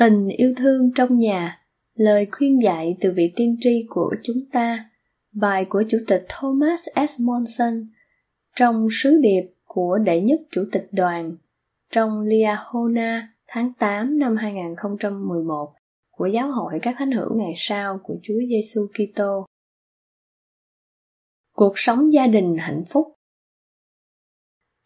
Tình yêu thương trong nhà, lời khuyên dạy từ vị tiên tri của chúng ta, bài của Chủ tịch Thomas S. Monson trong sứ điệp của đệ nhất Chủ tịch đoàn trong Liahona tháng 8 năm 2011 của Giáo hội các thánh hữu ngày sau của Chúa Giêsu Kitô. Cuộc sống gia đình hạnh phúc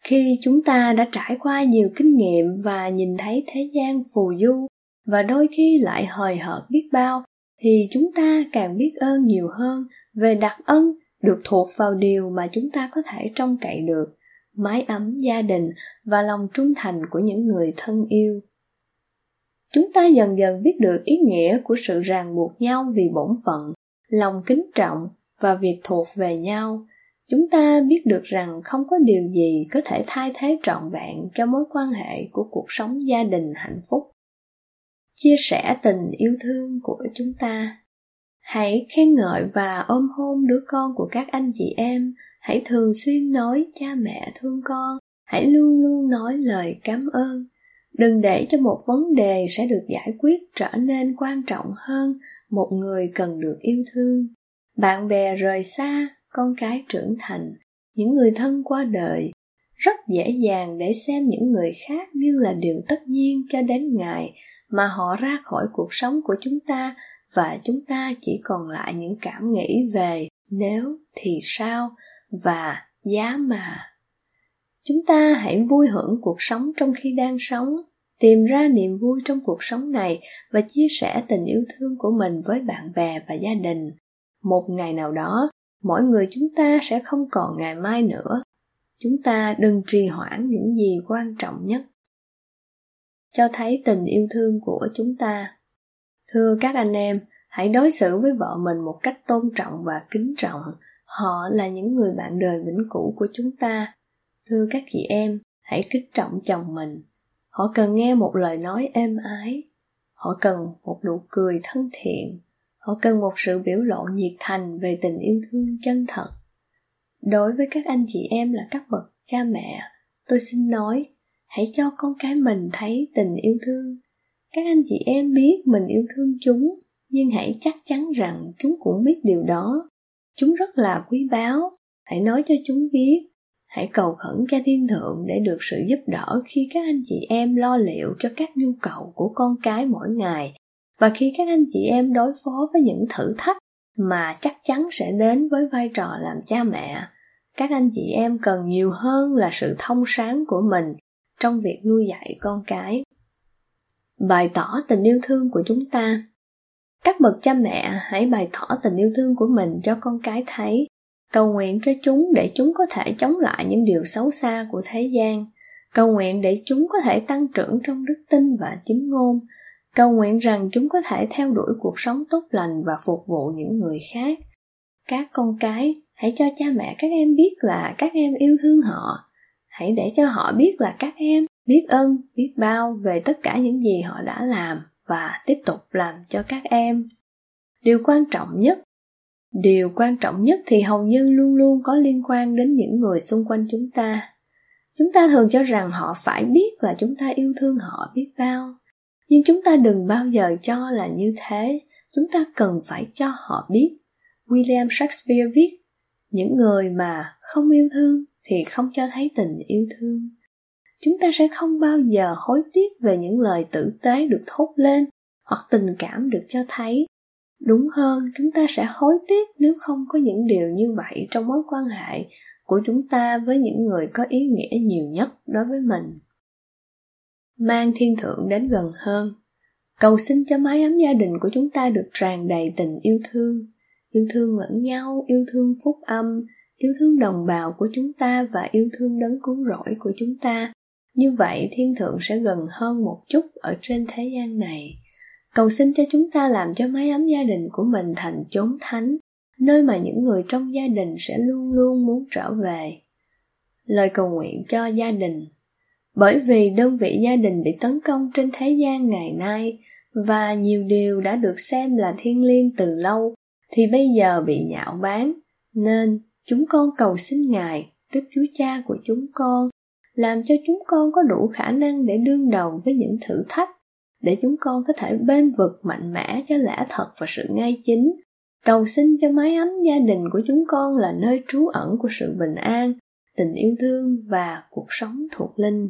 khi chúng ta đã trải qua nhiều kinh nghiệm và nhìn thấy thế gian phù du và đôi khi lại hời hợt biết bao, thì chúng ta càng biết ơn nhiều hơn về đặc ân được thuộc vào điều mà chúng ta có thể trông cậy được, mái ấm gia đình và lòng trung thành của những người thân yêu. Chúng ta dần dần biết được ý nghĩa của sự ràng buộc nhau vì bổn phận, lòng kính trọng và việc thuộc về nhau. Chúng ta biết được rằng không có điều gì có thể thay thế trọn vẹn cho mối quan hệ của cuộc sống gia đình hạnh phúc chia sẻ tình yêu thương của chúng ta. Hãy khen ngợi và ôm hôn đứa con của các anh chị em. Hãy thường xuyên nói cha mẹ thương con. Hãy luôn luôn nói lời cảm ơn. Đừng để cho một vấn đề sẽ được giải quyết trở nên quan trọng hơn một người cần được yêu thương. Bạn bè rời xa, con cái trưởng thành, những người thân qua đời rất dễ dàng để xem những người khác như là điều tất nhiên cho đến ngày mà họ ra khỏi cuộc sống của chúng ta và chúng ta chỉ còn lại những cảm nghĩ về nếu thì sao và giá mà. Chúng ta hãy vui hưởng cuộc sống trong khi đang sống, tìm ra niềm vui trong cuộc sống này và chia sẻ tình yêu thương của mình với bạn bè và gia đình. Một ngày nào đó, mỗi người chúng ta sẽ không còn ngày mai nữa chúng ta đừng trì hoãn những gì quan trọng nhất. Cho thấy tình yêu thương của chúng ta. Thưa các anh em, hãy đối xử với vợ mình một cách tôn trọng và kính trọng. Họ là những người bạn đời vĩnh cửu của chúng ta. Thưa các chị em, hãy kính trọng chồng mình. Họ cần nghe một lời nói êm ái. Họ cần một nụ cười thân thiện. Họ cần một sự biểu lộ nhiệt thành về tình yêu thương chân thật đối với các anh chị em là các bậc cha mẹ, tôi xin nói, hãy cho con cái mình thấy tình yêu thương. Các anh chị em biết mình yêu thương chúng, nhưng hãy chắc chắn rằng chúng cũng biết điều đó. Chúng rất là quý báu, hãy nói cho chúng biết. Hãy cầu khẩn cha thiên thượng để được sự giúp đỡ khi các anh chị em lo liệu cho các nhu cầu của con cái mỗi ngày. Và khi các anh chị em đối phó với những thử thách mà chắc chắn sẽ đến với vai trò làm cha mẹ các anh chị em cần nhiều hơn là sự thông sáng của mình trong việc nuôi dạy con cái. Bày tỏ tình yêu thương của chúng ta. Các bậc cha mẹ hãy bày tỏ tình yêu thương của mình cho con cái thấy. Cầu nguyện cho chúng để chúng có thể chống lại những điều xấu xa của thế gian. Cầu nguyện để chúng có thể tăng trưởng trong đức tin và chính ngôn. Cầu nguyện rằng chúng có thể theo đuổi cuộc sống tốt lành và phục vụ những người khác các con cái, hãy cho cha mẹ các em biết là các em yêu thương họ. Hãy để cho họ biết là các em biết ơn, biết bao về tất cả những gì họ đã làm và tiếp tục làm cho các em. Điều quan trọng nhất, điều quan trọng nhất thì hầu như luôn luôn có liên quan đến những người xung quanh chúng ta. Chúng ta thường cho rằng họ phải biết là chúng ta yêu thương họ biết bao. Nhưng chúng ta đừng bao giờ cho là như thế. Chúng ta cần phải cho họ biết william shakespeare viết, những người mà không yêu thương thì không cho thấy tình yêu thương. Chúng ta sẽ không bao giờ hối tiếc về những lời tử tế được thốt lên hoặc tình cảm được cho thấy. Đúng hơn, chúng ta sẽ hối tiếc nếu không có những điều như vậy trong mối quan hệ của chúng ta với những người có ý nghĩa nhiều nhất đối với mình. Mang thiên thượng đến gần hơn. Cầu xin cho mái ấm gia đình của chúng ta được tràn đầy tình yêu thương yêu thương lẫn nhau, yêu thương phúc âm, yêu thương đồng bào của chúng ta và yêu thương đấng cứu rỗi của chúng ta. Như vậy, thiên thượng sẽ gần hơn một chút ở trên thế gian này. Cầu xin cho chúng ta làm cho mái ấm gia đình của mình thành chốn thánh, nơi mà những người trong gia đình sẽ luôn luôn muốn trở về. Lời cầu nguyện cho gia đình. Bởi vì đơn vị gia đình bị tấn công trên thế gian ngày nay và nhiều điều đã được xem là thiên liêng từ lâu thì bây giờ bị nhạo báng, nên chúng con cầu xin ngài tức chúa cha của chúng con, làm cho chúng con có đủ khả năng để đương đầu với những thử thách, để chúng con có thể bên vực mạnh mẽ cho lẽ thật và sự ngay chính. Cầu xin cho mái ấm gia đình của chúng con là nơi trú ẩn của sự bình an, tình yêu thương và cuộc sống thuộc linh.